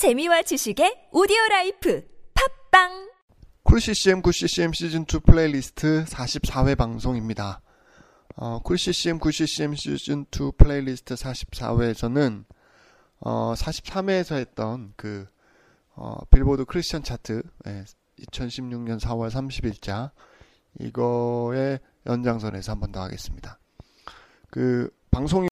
재미와 지식의 오디오 라이프 팝빵 쿨CCM 쿨CCM 시즌2 플레이리스트 44회 방송입니다. 어, 쿨CCM 쿨CCM 시즌2 플레이리스트 44회에서는 어, 43회에서 했던 그 어, 빌보드 크리스천 차트 예, 2016년 4월 30일자 이거의 연장선에서 한 번 더 하겠습니다. 그 방송이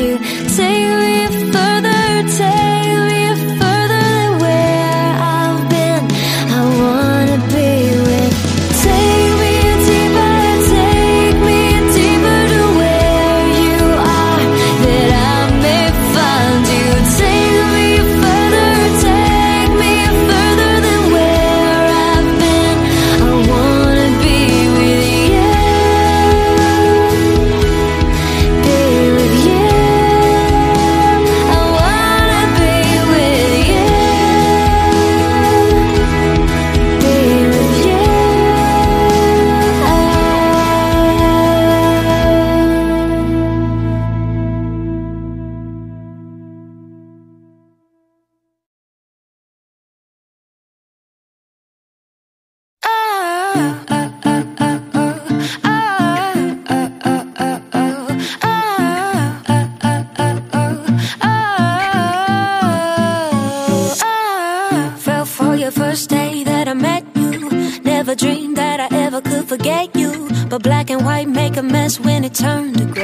you forget you. But black and white make a mess when it turns to gray.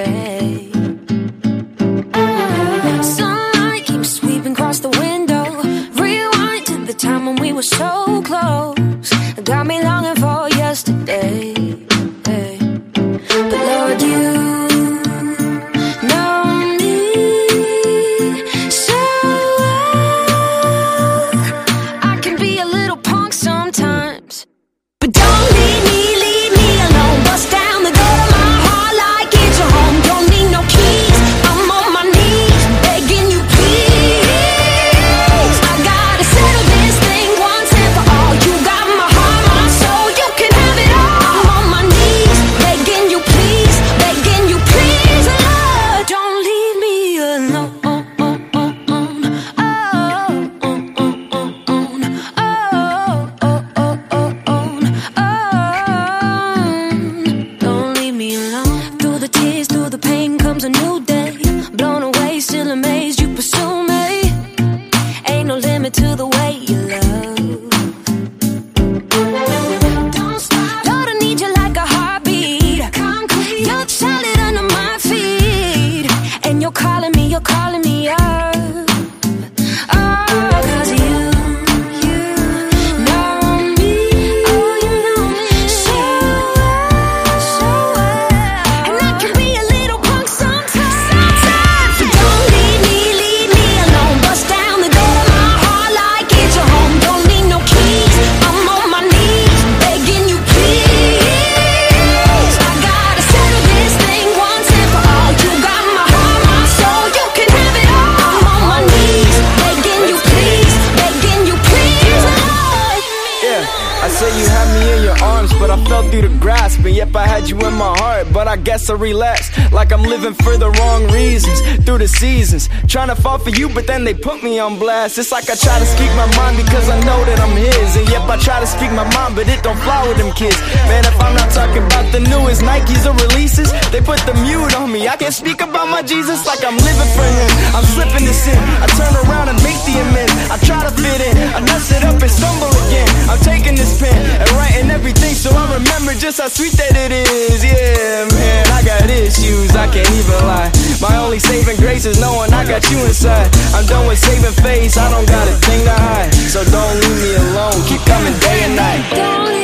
But I guess I relapsed. Like I'm living for the wrong reasons. Through the seasons, trying to fall for you, but then they put me on blast. It's like I try to speak my mind because I try to speak my mind, but it don't fly with them kids. Man, if I'm not talking about the newest Nikes or releases, they put the mute on me. I can't speak about my Jesus like I'm living for him. I'm slipping to sin. I turn around and make the amends. I try to fit in. I mess it up and stumble again. I'm taking this pen and writing everything so I remember just how sweet that it is. Yeah, man, I got issues. Got you inside. I'm done with saving face. I don't got a thing to hide. So don't leave me alone. Keep coming day and night.